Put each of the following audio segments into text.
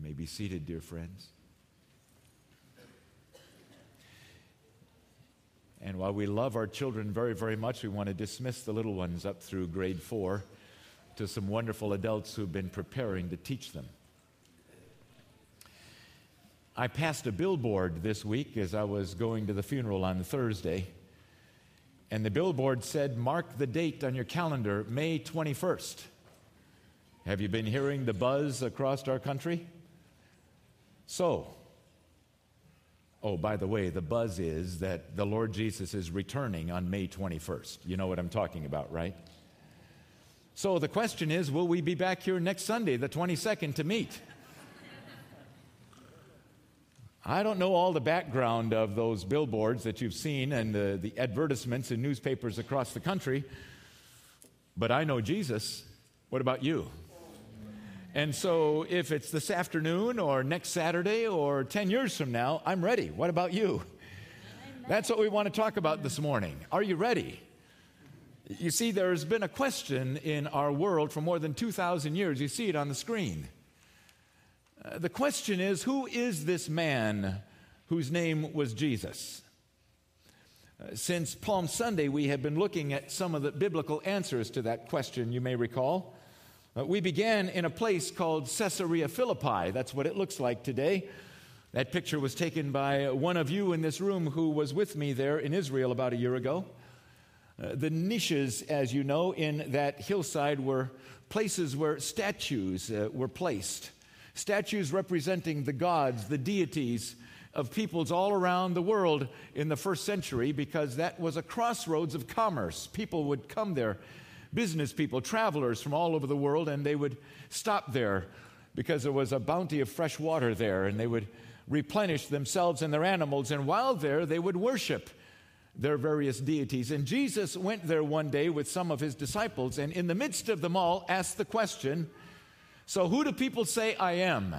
You may be seated, dear friends. And while we love our children very, very much, we want to dismiss the little ones up through grade four to some wonderful adults who've been preparing to teach them. I passed a billboard this week as I was going to the funeral on Thursday, and the billboard said, Mark the date on your calendar, May 21st. Have you been hearing the buzz across our country? So, oh, by the way, the buzz is that the Lord Jesus is returning on May 21st. You know what I'm talking about, right? So the question is will we be back here next Sunday, the 22nd, to meet? I don't know all the background of those billboards that you've seen and the, the advertisements in newspapers across the country, but I know Jesus. What about you? And so, if it's this afternoon or next Saturday or 10 years from now, I'm ready. What about you? That's what we want to talk about this morning. Are you ready? You see, there's been a question in our world for more than 2,000 years. You see it on the screen. Uh, the question is who is this man whose name was Jesus? Uh, since Palm Sunday, we have been looking at some of the biblical answers to that question, you may recall. Uh, we began in a place called Caesarea Philippi. That's what it looks like today. That picture was taken by one of you in this room who was with me there in Israel about a year ago. Uh, the niches, as you know, in that hillside were places where statues uh, were placed. Statues representing the gods, the deities of peoples all around the world in the first century because that was a crossroads of commerce. People would come there business people, travelers from all over the world, and they would stop there because there was a bounty of fresh water there, and they would replenish themselves and their animals. And while there, they would worship their various deities. And Jesus went there one day with some of his disciples, and in the midst of them all, asked the question So, who do people say I am?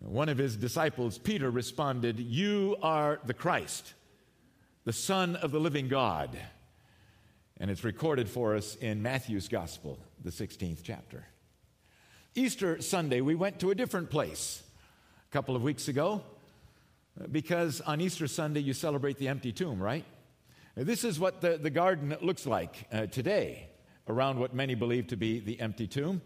One of his disciples, Peter, responded, You are the Christ, the Son of the living God. And it's recorded for us in Matthew's Gospel, the 16th chapter. Easter Sunday, we went to a different place a couple of weeks ago because on Easter Sunday you celebrate the empty tomb, right? This is what the, the garden looks like uh, today around what many believe to be the empty tomb.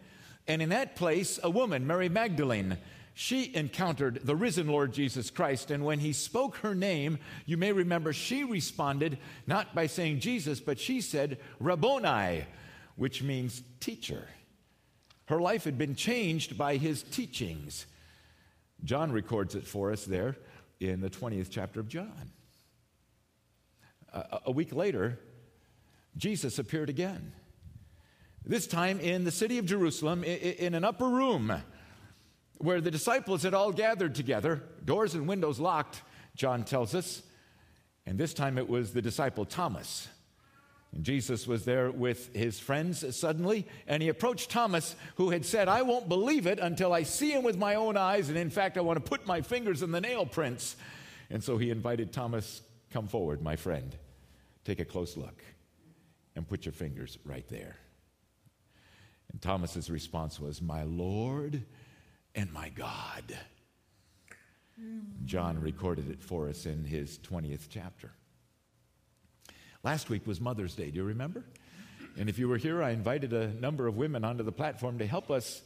And in that place, a woman, Mary Magdalene, she encountered the risen Lord Jesus Christ. And when he spoke her name, you may remember she responded not by saying Jesus, but she said Rabboni, which means teacher. Her life had been changed by his teachings. John records it for us there in the 20th chapter of John. A, week later, Jesus appeared again. This time in the city of Jerusalem, in an upper room where the disciples had all gathered together, doors and windows locked, John tells us. And this time it was the disciple Thomas. And Jesus was there with his friends suddenly, and he approached Thomas, who had said, I won't believe it until I see him with my own eyes, and in fact, I want to put my fingers in the nail prints. And so he invited Thomas, Come forward, my friend. Take a close look and put your fingers right there. And Thomas's response was, My Lord and my God. John recorded it for us in his 20th chapter. Last week was Mother's Day. Do you remember? And if you were here, I invited a number of women onto the platform to help us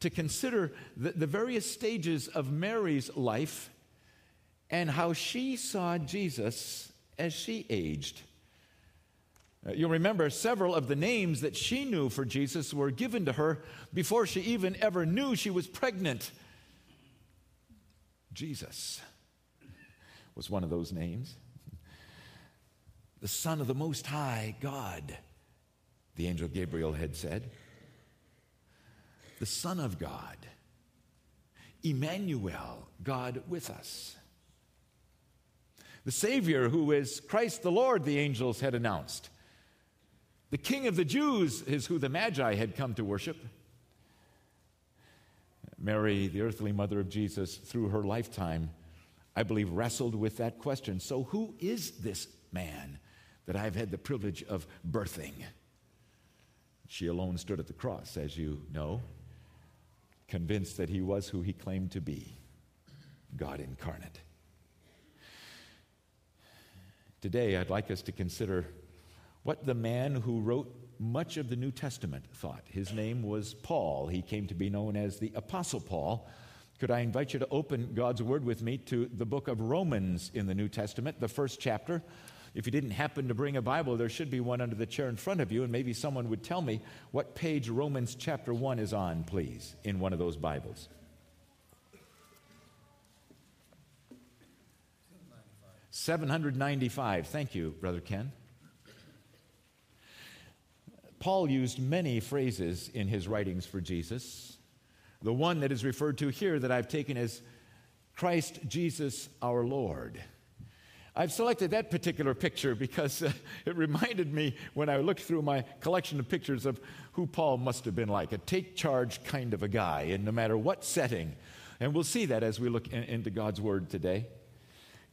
to consider the, the various stages of Mary's life and how she saw Jesus as she aged. Uh, you'll remember several of the names that she knew for Jesus were given to her before she even ever knew she was pregnant. Jesus was one of those names. The Son of the Most High God, the angel Gabriel had said. The Son of God, Emmanuel, God with us. The Savior, who is Christ the Lord, the angels had announced. The king of the Jews is who the Magi had come to worship. Mary, the earthly mother of Jesus, through her lifetime, I believe, wrestled with that question. So, who is this man that I've had the privilege of birthing? She alone stood at the cross, as you know. convinced that he was who he claimed to be God incarnate. Today, I'd like us to consider what the man who wrote much of the New Testament thought. His name was Paul. He came to be known as the Apostle Paul. Could I invite you to open God's Word with me to the book of Romans in the New Testament, the first chapter? If you didn't happen to bring a Bible, there should be one under the chair in front of you, and maybe someone would tell me what page Romans chapter 1 is on, please, in one of those Bibles. 795. Thank you, Brother Ken. Paul used many phrases in his writings for Jesus. The one that is referred to here that I've taken is Christ Jesus our Lord. I've selected that particular picture because uh, it reminded me when I looked through my collection of pictures of who Paul must have been like a take charge kind of a guy, and no matter what setting. And we'll see that as we look in, into God's Word today.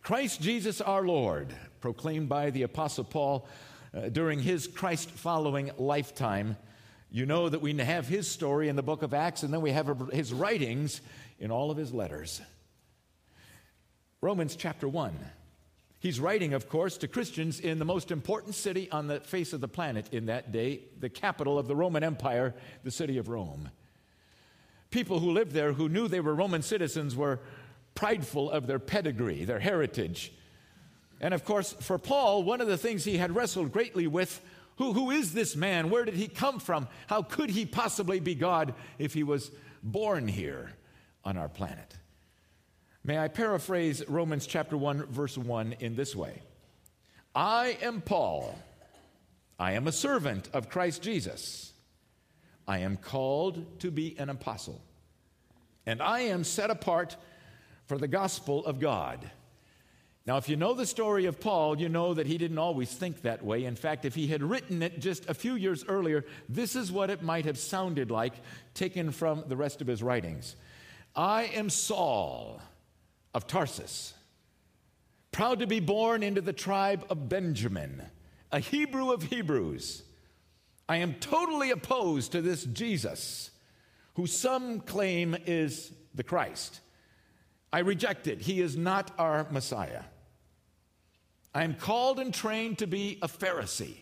Christ Jesus our Lord, proclaimed by the Apostle Paul uh, during his Christ following lifetime. You know that we have his story in the book of Acts, and then we have his writings in all of his letters. Romans chapter 1. He's writing, of course, to Christians in the most important city on the face of the planet in that day, the capital of the Roman Empire, the city of Rome. People who lived there who knew they were Roman citizens were prideful of their pedigree, their heritage. And of course, for Paul, one of the things he had wrestled greatly with who, who is this man? Where did he come from? How could he possibly be God if he was born here on our planet? May I paraphrase Romans chapter 1, verse 1 in this way I am Paul. I am a servant of Christ Jesus. I am called to be an apostle. And I am set apart for the gospel of God. Now, if you know the story of Paul, you know that he didn't always think that way. In fact, if he had written it just a few years earlier, this is what it might have sounded like, taken from the rest of his writings I am Saul of Tarsus, proud to be born into the tribe of Benjamin, a Hebrew of Hebrews. I am totally opposed to this Jesus, who some claim is the Christ. I reject it. He is not our Messiah. I am called and trained to be a Pharisee,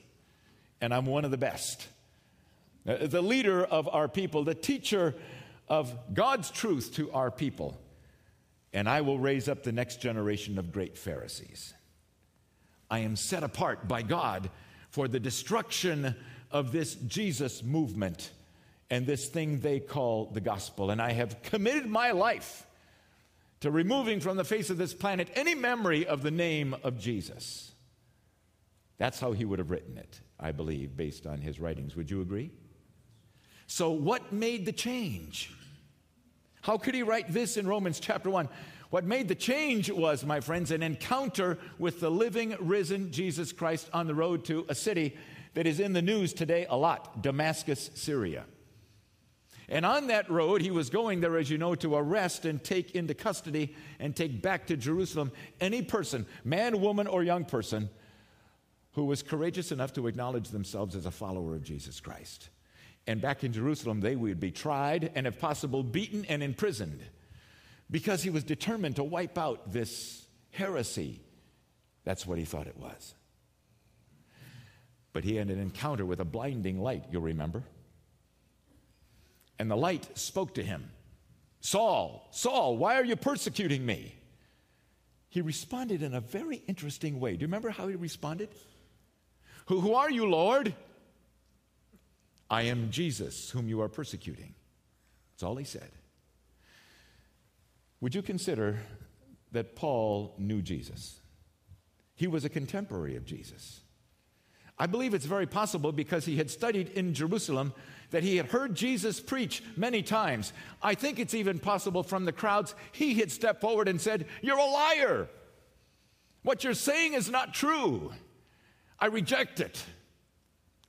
and I'm one of the best. Uh, the leader of our people, the teacher of God's truth to our people and I will raise up the next generation of great Pharisees. I am set apart by God for the destruction of this Jesus movement and this thing they call the gospel. And I have committed my life to removing from the face of this planet any memory of the name of Jesus. That's how he would have written it, I believe, based on his writings. Would you agree? So, what made the change? How could he write this in Romans chapter 1? What made the change was, my friends, an encounter with the living, risen Jesus Christ on the road to a city that is in the news today a lot Damascus, Syria. And on that road, he was going there, as you know, to arrest and take into custody and take back to Jerusalem any person, man, woman, or young person, who was courageous enough to acknowledge themselves as a follower of Jesus Christ. And back in Jerusalem, they would be tried and, if possible, beaten and imprisoned because he was determined to wipe out this heresy. That's what he thought it was. But he had an encounter with a blinding light, you'll remember. And the light spoke to him Saul, Saul, why are you persecuting me? He responded in a very interesting way. Do you remember how he responded? Who, who are you, Lord? I am Jesus, whom you are persecuting. That's all he said. Would you consider that Paul knew Jesus? He was a contemporary of Jesus. I believe it's very possible because he had studied in Jerusalem that he had heard Jesus preach many times. I think it's even possible from the crowds he had stepped forward and said, You're a liar. What you're saying is not true. I reject it.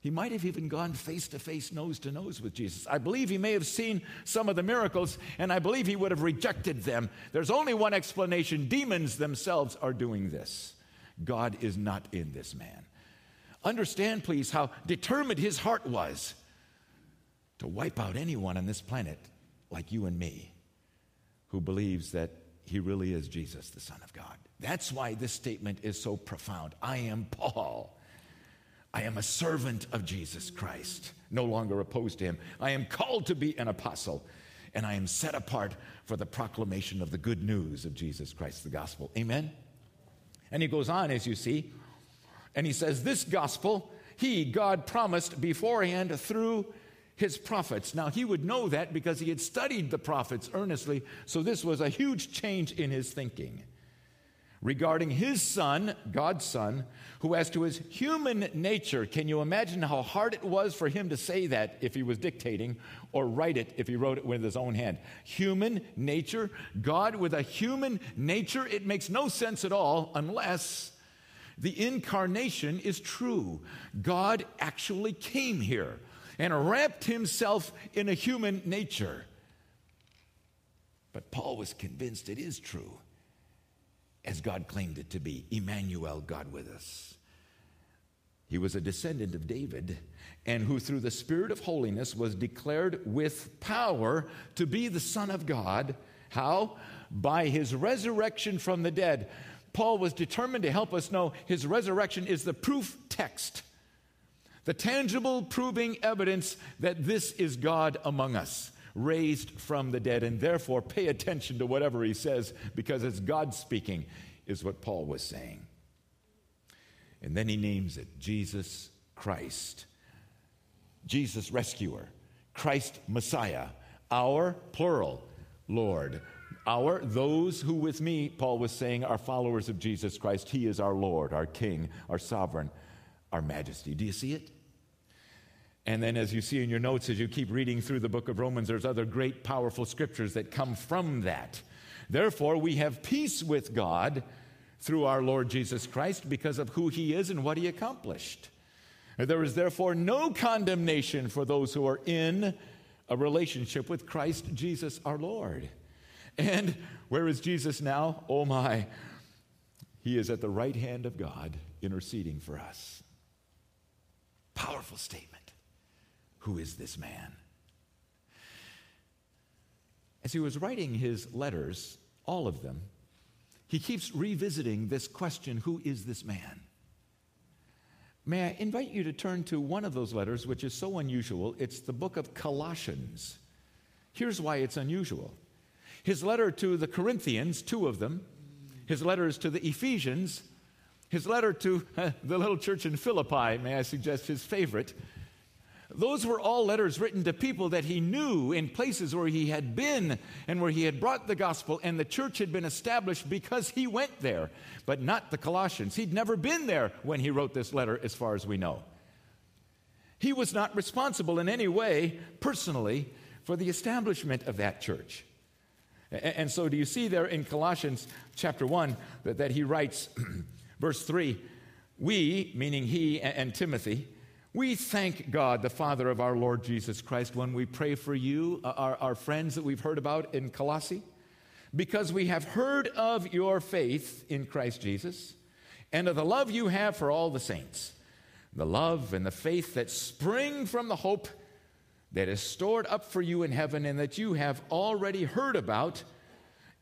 He might have even gone face to face, nose to nose with Jesus. I believe he may have seen some of the miracles, and I believe he would have rejected them. There's only one explanation demons themselves are doing this. God is not in this man. Understand, please, how determined his heart was to wipe out anyone on this planet like you and me who believes that he really is Jesus, the Son of God. That's why this statement is so profound. I am Paul. I am a servant of Jesus Christ, no longer opposed to him. I am called to be an apostle, and I am set apart for the proclamation of the good news of Jesus Christ, the gospel. Amen? And he goes on, as you see, and he says, This gospel, he, God, promised beforehand through his prophets. Now, he would know that because he had studied the prophets earnestly, so this was a huge change in his thinking. Regarding his son, God's son, who, as to his human nature, can you imagine how hard it was for him to say that if he was dictating or write it if he wrote it with his own hand? Human nature, God with a human nature, it makes no sense at all unless the incarnation is true. God actually came here and wrapped himself in a human nature. But Paul was convinced it is true, as God claimed it to be Emmanuel, God with us. He was a descendant of David, and who through the Spirit of holiness was declared with power to be the Son of God. How? By his resurrection from the dead. Paul was determined to help us know his resurrection is the proof text the tangible proving evidence that this is God among us, raised from the dead. And therefore, pay attention to whatever he says because it's God speaking, is what Paul was saying. And then he names it Jesus Christ, Jesus Rescuer, Christ Messiah, our plural Lord. Our, those who with me, Paul was saying, are followers of Jesus Christ. He is our Lord, our King, our sovereign, our majesty. Do you see it? And then, as you see in your notes, as you keep reading through the book of Romans, there's other great, powerful scriptures that come from that. Therefore, we have peace with God through our Lord Jesus Christ because of who he is and what he accomplished. There is therefore no condemnation for those who are in a relationship with Christ Jesus our Lord. And where is Jesus now? Oh my, he is at the right hand of God interceding for us. Powerful statement. Who is this man? As he was writing his letters, all of them, he keeps revisiting this question who is this man? May I invite you to turn to one of those letters, which is so unusual? It's the book of Colossians. Here's why it's unusual. His letter to the Corinthians, two of them, his letters to the Ephesians, his letter to uh, the little church in Philippi, may I suggest his favorite, those were all letters written to people that he knew in places where he had been and where he had brought the gospel, and the church had been established because he went there, but not the Colossians. He'd never been there when he wrote this letter, as far as we know. He was not responsible in any way, personally, for the establishment of that church. And so, do you see there in Colossians chapter 1 that, that he writes, verse 3, we, meaning he and Timothy, we thank God, the Father of our Lord Jesus Christ, when we pray for you, uh, our, our friends that we've heard about in Colossae, because we have heard of your faith in Christ Jesus and of the love you have for all the saints, the love and the faith that spring from the hope that is stored up for you in heaven and that you have already heard about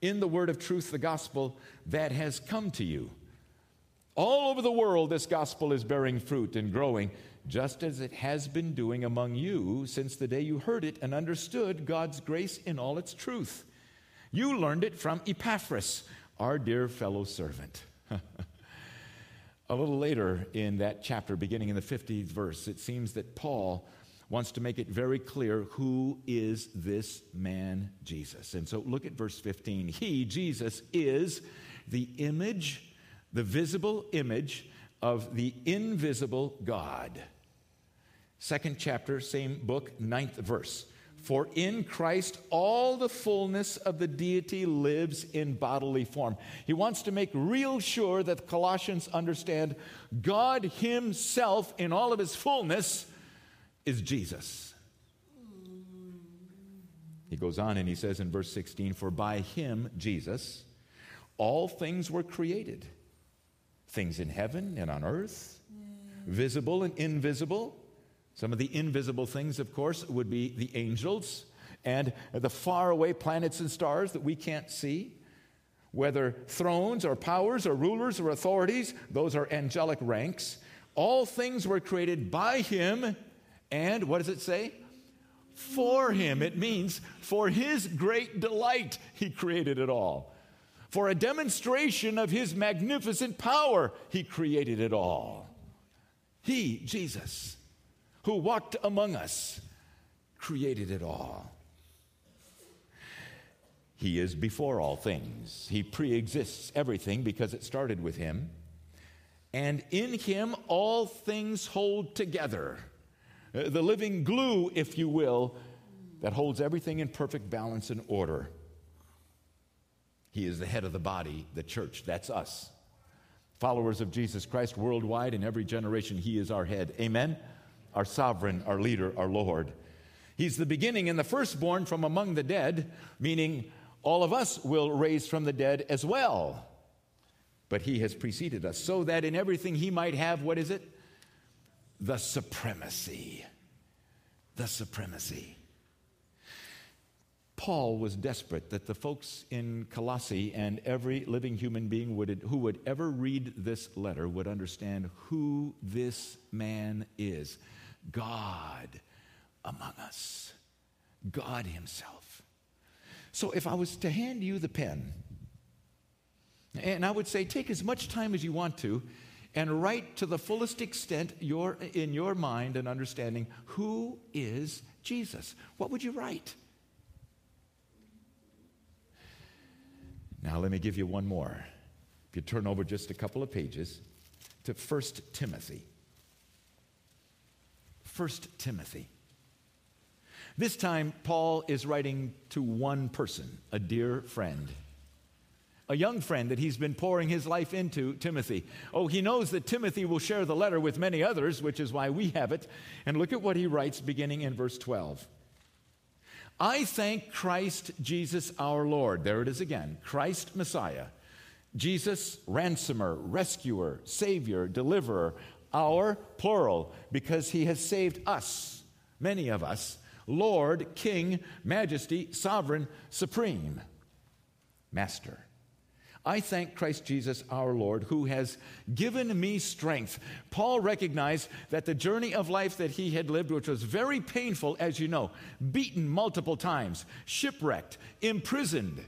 in the word of truth, the gospel that has come to you. All over the world, this gospel is bearing fruit and growing just as it has been doing among you since the day you heard it and understood God's grace in all its truth. You learned it from Epaphras, our dear fellow servant. A little later in that chapter, beginning in the 50th verse, it seems that Paul wants to make it very clear who is this man Jesus. And so look at verse 15. He, Jesus, is the image, the visible image of the invisible God. Second chapter, same book, ninth verse. For in Christ all the fullness of the deity lives in bodily form. He wants to make real sure that Colossians understand God Himself in all of His fullness is Jesus. He goes on and he says in verse 16, For by Him, Jesus, all things were created things in heaven and on earth, visible and invisible some of the invisible things, of course, would be the angels and the faraway planets and stars that we can't see. Whether thrones or powers or rulers or authorities, those are angelic ranks. All things were created by him, and what does it say? For him. It means for his great delight, he created it all. For a demonstration of his magnificent power, he created it all. He, Jesus, who walked among us, created it all. He is before all things. He pre exists everything because it started with Him. And in Him, all things hold together. Uh, the living glue, if you will, that holds everything in perfect balance and order. He is the head of the body, the church. That's us. Followers of Jesus Christ worldwide in every generation, He is our head. Amen? Our sovereign, our leader, our Lord. He's the beginning and the firstborn from among the dead, meaning all of us will raise from the dead as well. But he has preceded us, so that in everything he might have, what is it? The supremacy. The supremacy. Paul was desperate that the folks in Colossae and every living human being would, who would ever read this letter would understand who this man is God among us, God Himself. So if I was to hand you the pen, and I would say, take as much time as you want to and write to the fullest extent your, in your mind and understanding who is Jesus. What would you write? Now, let me give you one more. If you turn over just a couple of pages to 1 Timothy. 1 Timothy. This time, Paul is writing to one person, a dear friend, a young friend that he's been pouring his life into, Timothy. Oh, he knows that Timothy will share the letter with many others, which is why we have it. And look at what he writes beginning in verse 12. I thank Christ Jesus our Lord. There it is again Christ Messiah. Jesus, ransomer, rescuer, savior, deliverer, our plural, because he has saved us, many of us, Lord, King, Majesty, Sovereign, Supreme, Master. I thank Christ Jesus our Lord who has given me strength. Paul recognized that the journey of life that he had lived, which was very painful, as you know, beaten multiple times, shipwrecked, imprisoned,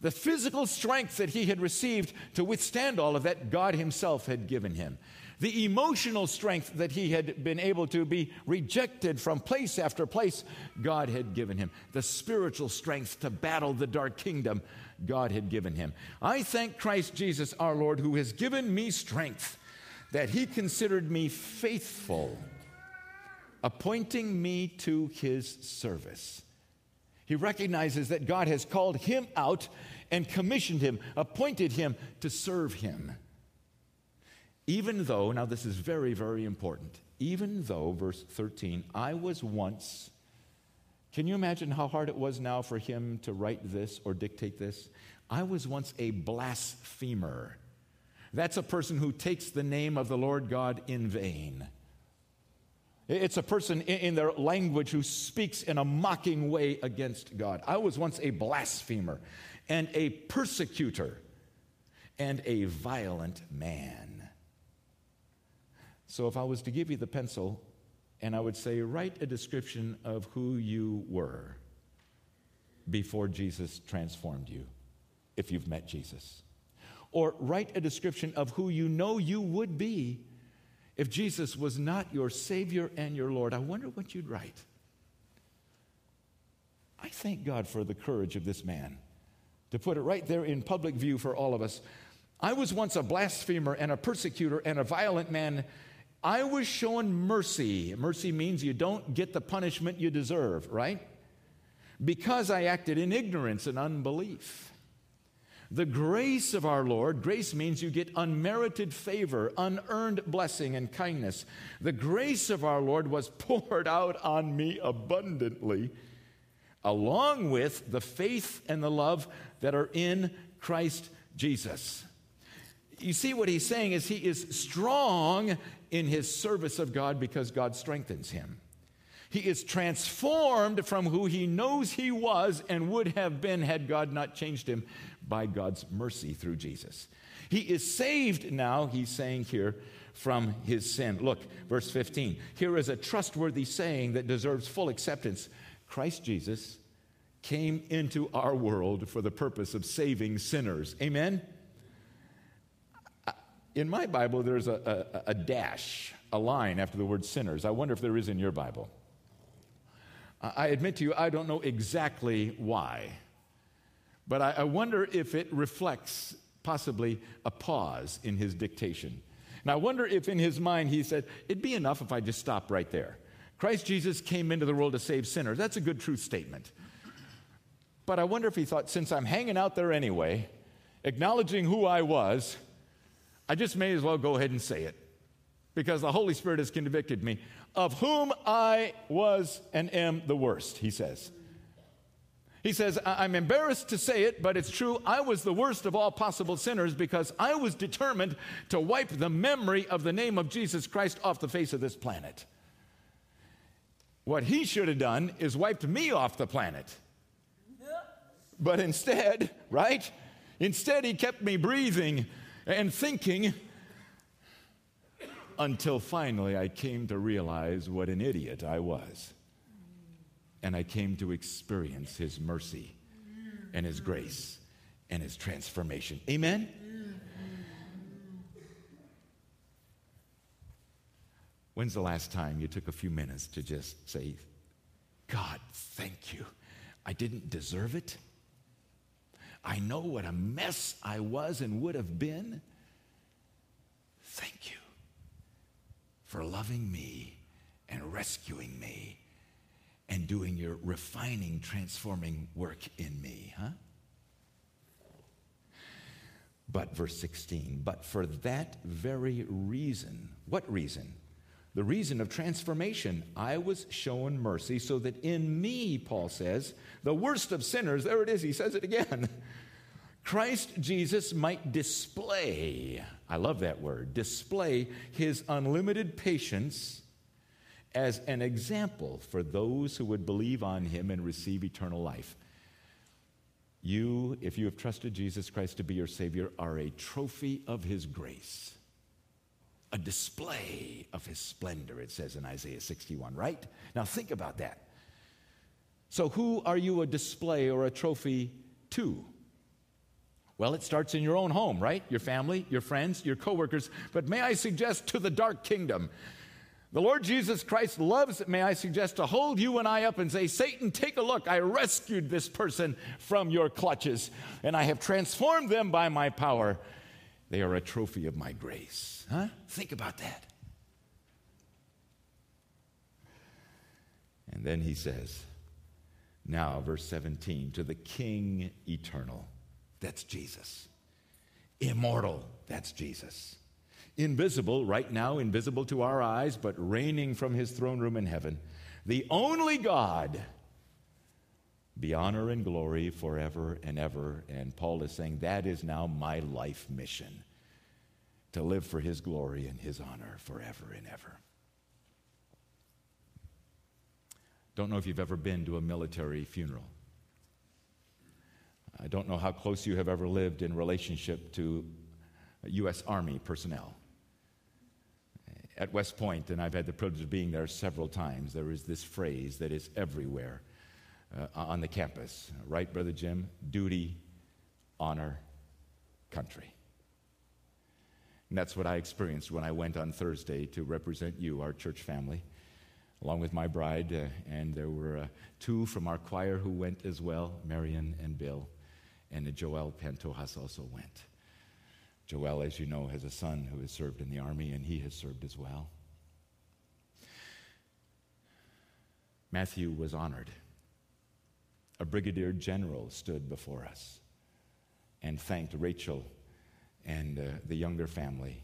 the physical strength that he had received to withstand all of that, God himself had given him the emotional strength that he had been able to be rejected from place after place, God had given him. The spiritual strength to battle the dark kingdom, God had given him. I thank Christ Jesus our Lord, who has given me strength, that he considered me faithful, appointing me to his service. He recognizes that God has called him out and commissioned him, appointed him to serve him. Even though, now this is very, very important, even though, verse 13, I was once, can you imagine how hard it was now for him to write this or dictate this? I was once a blasphemer. That's a person who takes the name of the Lord God in vain. It's a person in their language who speaks in a mocking way against God. I was once a blasphemer and a persecutor and a violent man. So if I was to give you the pencil and I would say, write a description of who you were before Jesus transformed you, if you've met Jesus. Or write a description of who you know you would be if Jesus was not your Savior and your Lord. I wonder what you'd write. I thank God for the courage of this man to put it right there in public view for all of us. I was once a blasphemer and a persecutor and a violent man I was shown mercy. Mercy means you don't get the punishment you deserve, right? Because I acted in ignorance and unbelief. The grace of our Lord, grace means you get unmerited favor, unearned blessing and kindness. The grace of our Lord was poured out on me abundantly, along with the faith and the love that are in Christ Jesus. You see, what he's saying is he is strong in his service of God because God strengthens him. He is transformed from who he knows he was and would have been had God not changed him by God's mercy through Jesus. He is saved now, he's saying here, from his sin. Look, verse 15. Here is a trustworthy saying that deserves full acceptance Christ Jesus came into our world for the purpose of saving sinners. Amen? In my Bible, there's a, a, a dash, a line after the word sinners. I wonder if there is in your Bible. I admit to you, I don't know exactly why, but I, I wonder if it reflects possibly a pause in his dictation. And I wonder if in his mind he said, It'd be enough if I just stop right there. Christ Jesus came into the world to save sinners. That's a good truth statement. But I wonder if he thought, since I'm hanging out there anyway, acknowledging who I was, I just may as well go ahead and say it. Because the Holy Spirit has convicted me of whom I was and am the worst, he says. He says, I'm embarrassed to say it, but it's true. I was the worst of all possible sinners because I was determined to wipe the memory of the name of Jesus Christ off the face of this planet. What he should have done is wiped me off the planet. But instead, right? Instead, he kept me breathing and thinking until finally I came to realize what an idiot I was and I came to experience His mercy and His grace and His transformation. Amen? When's the last time you took a few minutes to just say, God, thank you. I didn't deserve it. I know what a mess I was and would have been. Thank you for loving me and rescuing me and doing your refining, transforming work in me, huh? But, verse 16, but for that very reason, what reason? The reason of transformation. I was shown mercy so that in me, Paul says, the worst of sinners, there it is, he says it again, Christ Jesus might display, I love that word, display his unlimited patience as an example for those who would believe on him and receive eternal life. You, if you have trusted Jesus Christ to be your Savior, are a trophy of his grace, a display of his splendor, it says in Isaiah 61, right? Now think about that. So, who are you a display or a trophy to? Well, it starts in your own home, right? Your family, your friends, your coworkers. But may I suggest to the dark kingdom, the Lord Jesus Christ loves, may I suggest, to hold you and I up and say, Satan, take a look. I rescued this person from your clutches, and I have transformed them by my power. They are a trophy of my grace. Huh? Think about that. And then he says, now, verse 17, to the King eternal, that's Jesus. Immortal, that's Jesus invisible, right now, invisible to our eyes, but reigning from his throne room in heaven, the only God, be honor and glory forever and ever. And Paul is saying, that is now my life mission to live for his glory and his honor forever and ever. Don't know if you've ever been to a military funeral. I don't know how close you have ever lived in relationship to U.S. Army personnel at West Point, and I've had the privilege of being there several times, there is this phrase that is everywhere uh, on the campus. Right, Brother Jim? Duty, honor, country. And that's what I experienced when I went on Thursday to represent you, our church family, along with my bride. Uh, and there were uh, two from our choir who went as well Marion and Bill. And Joel Pantojas also went. Joel, as you know, has a son who has served in the army, and he has served as well. Matthew was honored. A brigadier general stood before us and thanked Rachel and uh, the Younger family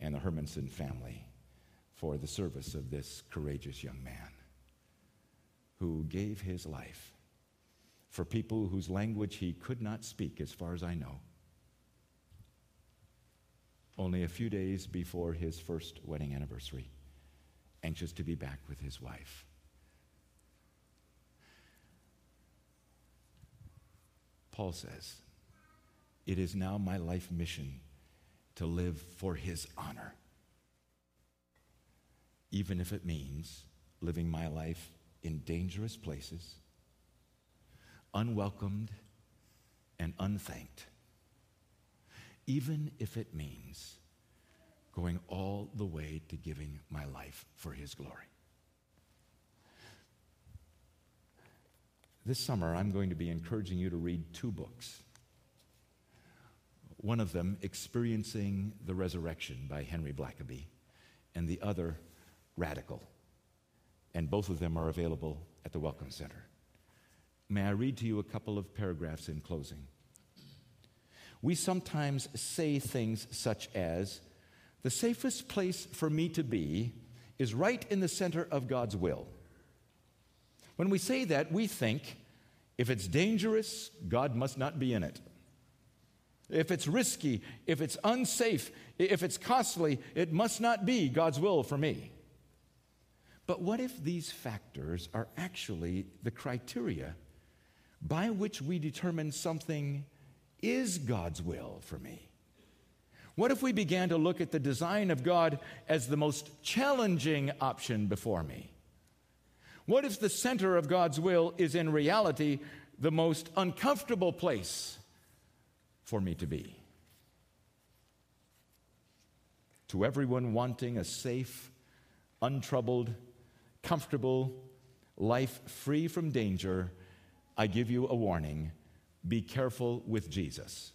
and the Hermanson family for the service of this courageous young man who gave his life for people whose language he could not speak, as far as I know, only a few days before his first wedding anniversary, anxious to be back with his wife. Paul says, It is now my life mission to live for his honor, even if it means living my life in dangerous places unwelcomed and unthanked, even if it means going all the way to giving my life for his glory. This summer, I'm going to be encouraging you to read two books. One of them, Experiencing the Resurrection by Henry Blackaby, and the other, Radical. And both of them are available at the Welcome Center. May I read to you a couple of paragraphs in closing? We sometimes say things such as, The safest place for me to be is right in the center of God's will. When we say that, we think if it's dangerous, God must not be in it. If it's risky, if it's unsafe, if it's costly, it must not be God's will for me. But what if these factors are actually the criteria by which we determine something is God's will for me? What if we began to look at the design of God as the most challenging option before me? What if the center of God's will is in reality the most uncomfortable place for me to be? To everyone wanting a safe, untroubled, comfortable life free from danger, I give you a warning be careful with Jesus.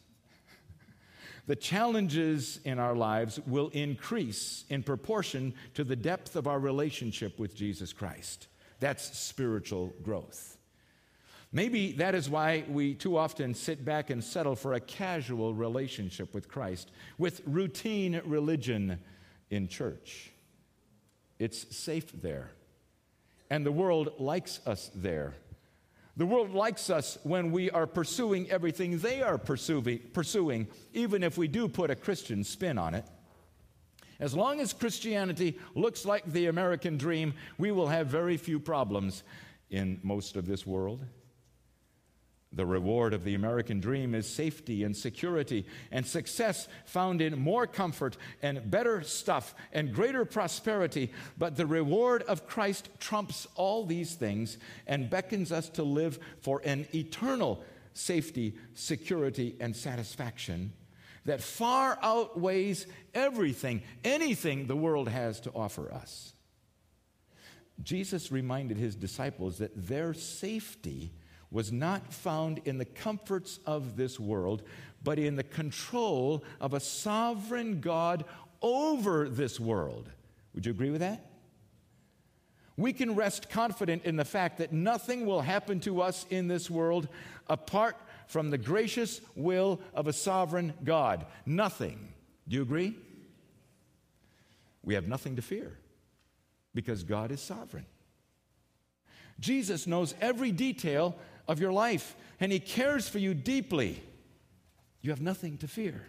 The challenges in our lives will increase in proportion to the depth of our relationship with Jesus Christ. That's spiritual growth. Maybe that is why we too often sit back and settle for a casual relationship with Christ, with routine religion in church. It's safe there, and the world likes us there. The world likes us when we are pursuing everything they are pursuing, pursuing, even if we do put a Christian spin on it. As long as Christianity looks like the American dream, we will have very few problems in most of this world. The reward of the American dream is safety and security and success found in more comfort and better stuff and greater prosperity. But the reward of Christ trumps all these things and beckons us to live for an eternal safety, security, and satisfaction that far outweighs everything, anything the world has to offer us. Jesus reminded his disciples that their safety was not found in the comforts of this world, but in the control of a sovereign God over this world. Would you agree with that? We can rest confident in the fact that nothing will happen to us in this world apart from the gracious will of a sovereign God. Nothing. Do you agree? We have nothing to fear because God is sovereign. Jesus knows every detail of your life and He cares for you deeply. You have nothing to fear.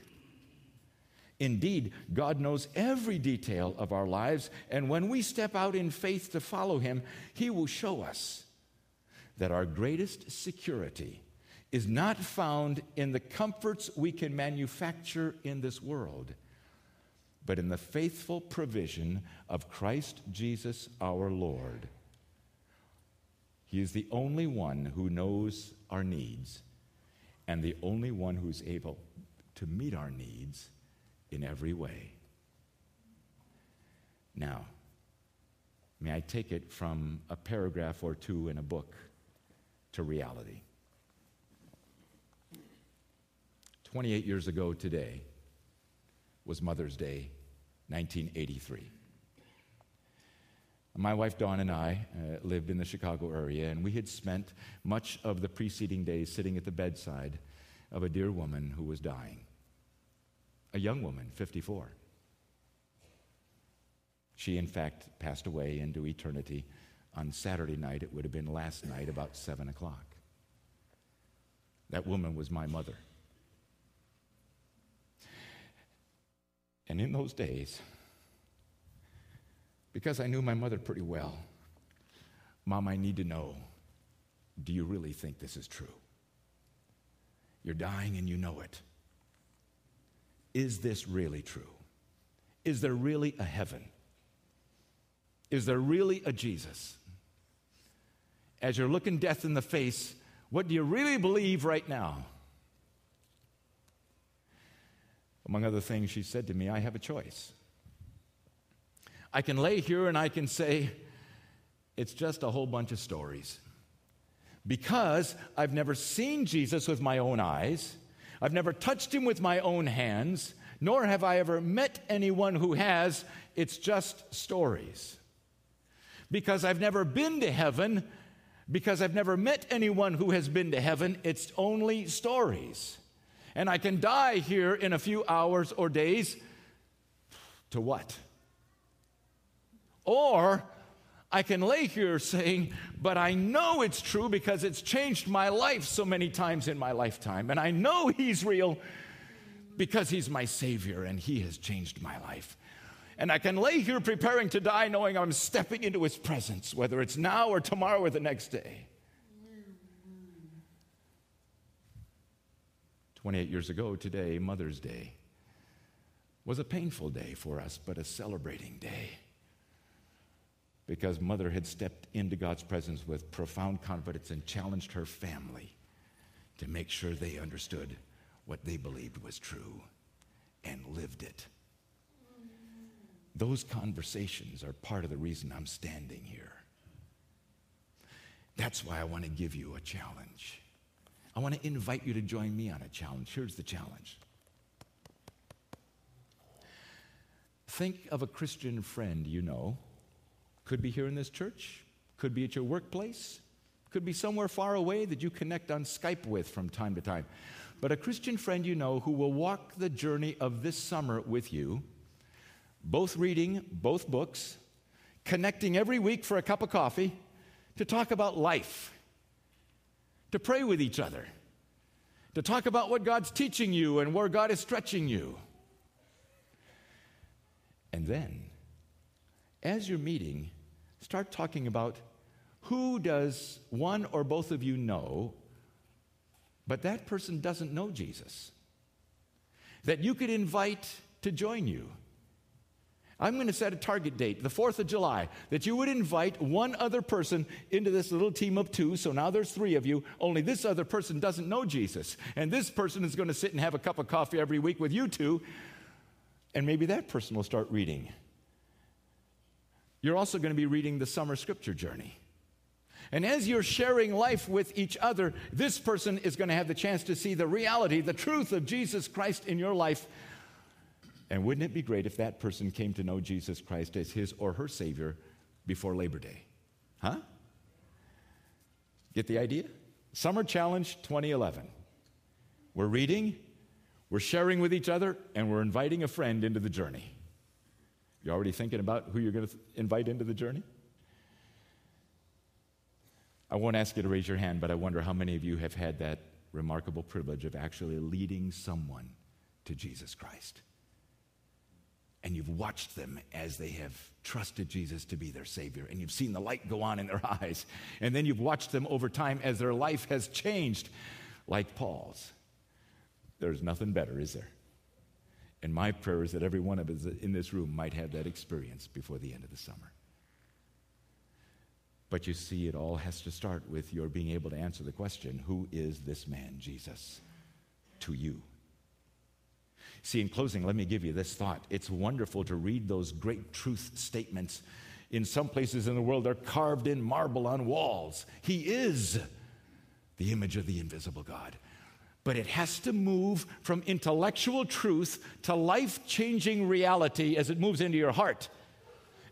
Indeed, God knows every detail of our lives, and when we step out in faith to follow Him, He will show us that our greatest security is not found in the comforts we can manufacture in this world, but in the faithful provision of Christ Jesus our Lord. He is the only one who knows our needs and the only one who's able to meet our needs in every way. Now, may I take it from a paragraph or two in a book to reality? 28 years ago today was Mother's Day, 1983. My wife Dawn and I uh, lived in the Chicago area, and we had spent much of the preceding days sitting at the bedside of a dear woman who was dying. A young woman, 54. She, in fact, passed away into eternity on Saturday night. It would have been last night, about 7 o'clock. That woman was my mother. And in those days, because I knew my mother pretty well, Mom, I need to know do you really think this is true? You're dying and you know it. Is this really true? Is there really a heaven? Is there really a Jesus? As you're looking death in the face, what do you really believe right now? Among other things, she said to me, I have a choice. I can lay here and I can say, it's just a whole bunch of stories. Because I've never seen Jesus with my own eyes, I've never touched him with my own hands, nor have I ever met anyone who has. It's just stories. Because I've never been to heaven, because I've never met anyone who has been to heaven, it's only stories. And I can die here in a few hours or days. To what? Or I can lay here saying, but I know it's true because it's changed my life so many times in my lifetime. And I know He's real because He's my Savior and He has changed my life. And I can lay here preparing to die knowing I'm stepping into His presence, whether it's now or tomorrow or the next day. 28 years ago today, Mother's Day, was a painful day for us, but a celebrating day because mother had stepped into God's presence with profound confidence and challenged her family to make sure they understood what they believed was true and lived it. Those conversations are part of the reason I'm standing here. That's why I want to give you a challenge. I want to invite you to join me on a challenge. Here's the challenge Think of a Christian friend you know could be here in this church, could be at your workplace, could be somewhere far away that you connect on Skype with from time to time. But a Christian friend you know who will walk the journey of this summer with you, both reading both books, connecting every week for a cup of coffee to talk about life, to pray with each other, to talk about what God's teaching you and where God is stretching you. And then, as you're meeting, start talking about who does one or both of you know, but that person doesn't know Jesus, that you could invite to join you. I'm going to set a target date, the 4th of July, that you would invite one other person into this little team of two. So now there's three of you, only this other person doesn't know Jesus. And this person is going to sit and have a cup of coffee every week with you two. And maybe that person will start reading you're also going to be reading the summer scripture journey. And as you're sharing life with each other, this person is going to have the chance to see the reality, the truth of Jesus Christ in your life. And wouldn't it be great if that person came to know Jesus Christ as his or her Savior before Labor Day? Huh? Get the idea? Summer Challenge 2011. We're reading, we're sharing with each other, and we're inviting a friend into the journey. You already thinking about who you're going to invite into the journey? I won't ask you to raise your hand, but I wonder how many of you have had that remarkable privilege of actually leading someone to Jesus Christ. And you've watched them as they have trusted Jesus to be their Savior, and you've seen the light go on in their eyes. And then you've watched them over time as their life has changed, like Paul's. There's nothing better, is there? And my prayer is that every one of us in this room might have that experience before the end of the summer. But you see, it all has to start with your being able to answer the question who is this man, Jesus, to you? See, in closing, let me give you this thought. It's wonderful to read those great truth statements. In some places in the world, they're carved in marble on walls. He is the image of the invisible God but it has to move from intellectual truth to life changing reality as it moves into your heart.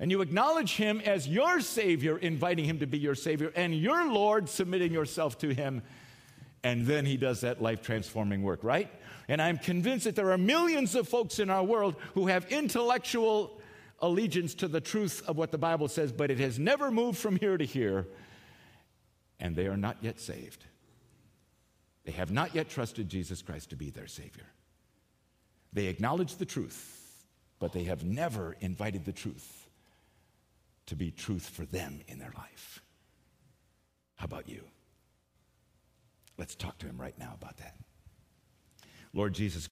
And you acknowledge Him as your Savior, inviting Him to be your Savior, and your Lord, submitting yourself to Him. And then He does that life transforming work, right? And I'm convinced that there are millions of folks in our world who have intellectual allegiance to the truth of what the Bible says, but it has never moved from here to here, and they are not yet saved. They have not yet trusted Jesus Christ to be their Savior. They acknowledge the truth, but they have never invited the truth to be truth for them in their life. How about you? Let's talk to him right now about that. Lord Jesus